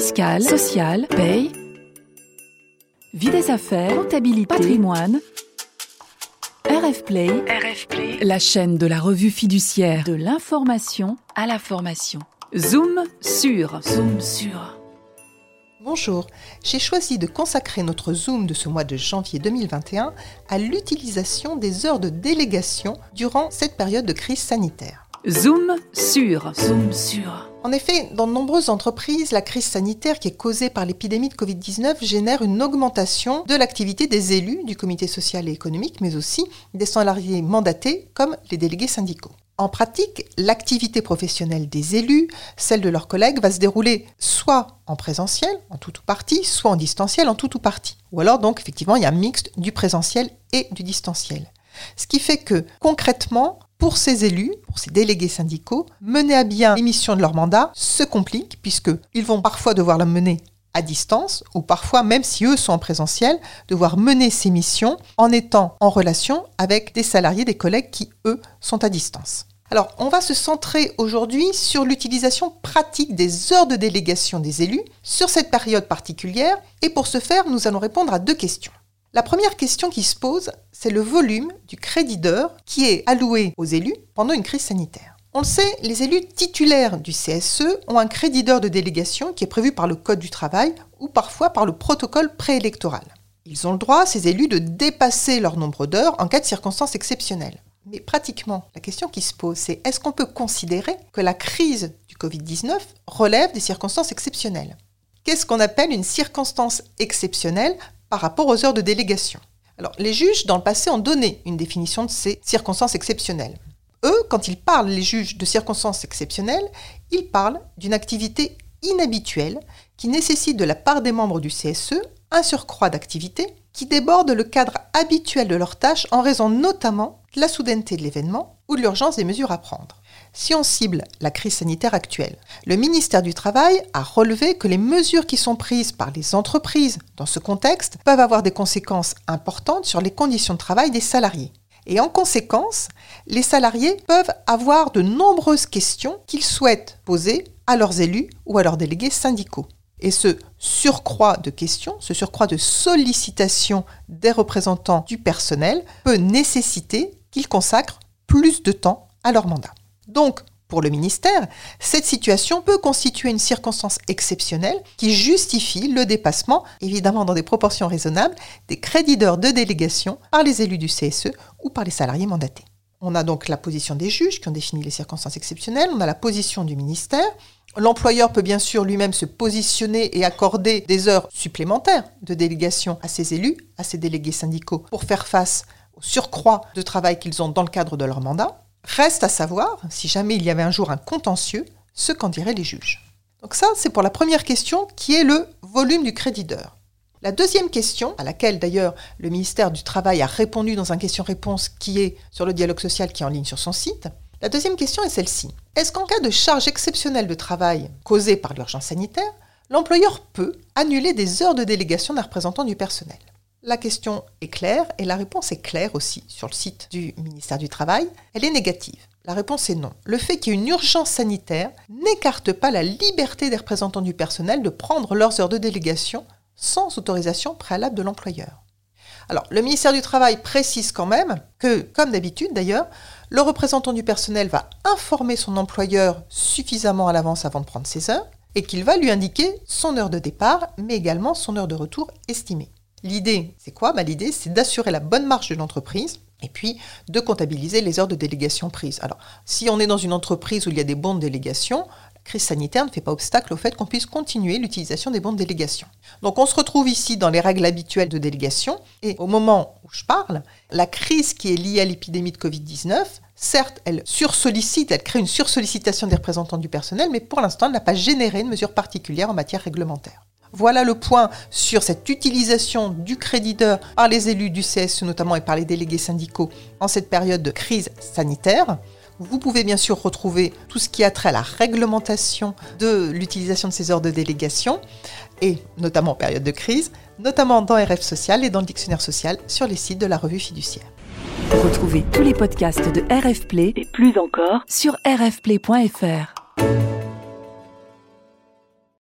fiscale, sociale, paye, vie des affaires, comptabilité, patrimoine. RF Play, la chaîne de la revue fiduciaire de l'information à la formation. Zoom sur, zoom sur. Bonjour, j'ai choisi de consacrer notre Zoom de ce mois de janvier 2021 à l'utilisation des heures de délégation durant cette période de crise sanitaire. Zoom sur, zoom sur. En effet, dans de nombreuses entreprises, la crise sanitaire qui est causée par l'épidémie de Covid-19 génère une augmentation de l'activité des élus du comité social et économique, mais aussi des salariés mandatés comme les délégués syndicaux. En pratique, l'activité professionnelle des élus, celle de leurs collègues, va se dérouler soit en présentiel, en tout ou partie, soit en distanciel, en tout ou partie. Ou alors donc effectivement, il y a un mixte du présentiel et du distanciel. Ce qui fait que concrètement, pour ces élus, pour ces délégués syndicaux, mener à bien l'émission de leur mandat se complique puisqu'ils vont parfois devoir la mener à distance ou parfois, même si eux sont en présentiel, devoir mener ces missions en étant en relation avec des salariés, des collègues qui, eux, sont à distance. Alors, on va se centrer aujourd'hui sur l'utilisation pratique des heures de délégation des élus sur cette période particulière et pour ce faire, nous allons répondre à deux questions. La première question qui se pose, c'est le volume du crédit d'heure qui est alloué aux élus pendant une crise sanitaire. On le sait, les élus titulaires du CSE ont un crédit d'heure de délégation qui est prévu par le Code du travail ou parfois par le protocole préélectoral. Ils ont le droit, ces élus, de dépasser leur nombre d'heures en cas de circonstances exceptionnelles. Mais pratiquement, la question qui se pose, c'est est-ce qu'on peut considérer que la crise du Covid-19 relève des circonstances exceptionnelles? Qu'est-ce qu'on appelle une circonstance exceptionnelle par rapport aux heures de délégation. Alors, les juges, dans le passé, ont donné une définition de ces circonstances exceptionnelles. Eux, quand ils parlent, les juges, de circonstances exceptionnelles, ils parlent d'une activité inhabituelle qui nécessite de la part des membres du CSE un surcroît d'activité qui déborde le cadre habituel de leurs tâches en raison notamment de la soudaineté de l'événement ou de l'urgence des mesures à prendre. Si on cible la crise sanitaire actuelle, le ministère du Travail a relevé que les mesures qui sont prises par les entreprises dans ce contexte peuvent avoir des conséquences importantes sur les conditions de travail des salariés. Et en conséquence, les salariés peuvent avoir de nombreuses questions qu'ils souhaitent poser à leurs élus ou à leurs délégués syndicaux. Et ce surcroît de questions, ce surcroît de sollicitations des représentants du personnel peut nécessiter qu'ils consacrent plus de temps à leur mandat. Donc, pour le ministère, cette situation peut constituer une circonstance exceptionnelle qui justifie le dépassement, évidemment dans des proportions raisonnables, des crédits d'heures de délégation par les élus du CSE ou par les salariés mandatés. On a donc la position des juges qui ont défini les circonstances exceptionnelles, on a la position du ministère. L'employeur peut bien sûr lui-même se positionner et accorder des heures supplémentaires de délégation à ses élus, à ses délégués syndicaux, pour faire face au surcroît de travail qu'ils ont dans le cadre de leur mandat. Reste à savoir, si jamais il y avait un jour un contentieux, ce qu'en diraient les juges. Donc ça, c'est pour la première question qui est le volume du crédit d'heure. La deuxième question, à laquelle d'ailleurs le ministère du Travail a répondu dans un question-réponse qui est sur le dialogue social qui est en ligne sur son site, la deuxième question est celle-ci. Est-ce qu'en cas de charge exceptionnelle de travail causée par l'urgence sanitaire, l'employeur peut annuler des heures de délégation d'un représentant du personnel? La question est claire et la réponse est claire aussi sur le site du ministère du Travail. Elle est négative. La réponse est non. Le fait qu'il y ait une urgence sanitaire n'écarte pas la liberté des représentants du personnel de prendre leurs heures de délégation sans autorisation préalable de l'employeur. Alors, le ministère du Travail précise quand même que, comme d'habitude d'ailleurs, le représentant du personnel va informer son employeur suffisamment à l'avance avant de prendre ses heures et qu'il va lui indiquer son heure de départ, mais également son heure de retour estimée. L'idée, c'est quoi? Bah, L'idée, c'est d'assurer la bonne marche de l'entreprise et puis de comptabiliser les heures de délégation prises. Alors, si on est dans une entreprise où il y a des bons de délégation, la crise sanitaire ne fait pas obstacle au fait qu'on puisse continuer l'utilisation des bons de délégation. Donc, on se retrouve ici dans les règles habituelles de délégation et au moment où je parle, la crise qui est liée à l'épidémie de Covid-19, certes, elle sursollicite, elle crée une sursollicitation des représentants du personnel, mais pour l'instant, elle n'a pas généré une mesure particulière en matière réglementaire. Voilà le point sur cette utilisation du créditeur par les élus du CSE notamment et par les délégués syndicaux en cette période de crise sanitaire. Vous pouvez bien sûr retrouver tout ce qui a trait à la réglementation de l'utilisation de ces heures de délégation, et notamment en période de crise, notamment dans RF Social et dans le dictionnaire social sur les sites de la revue fiduciaire. Retrouvez tous les podcasts de RF Play et plus encore sur rfplay.fr.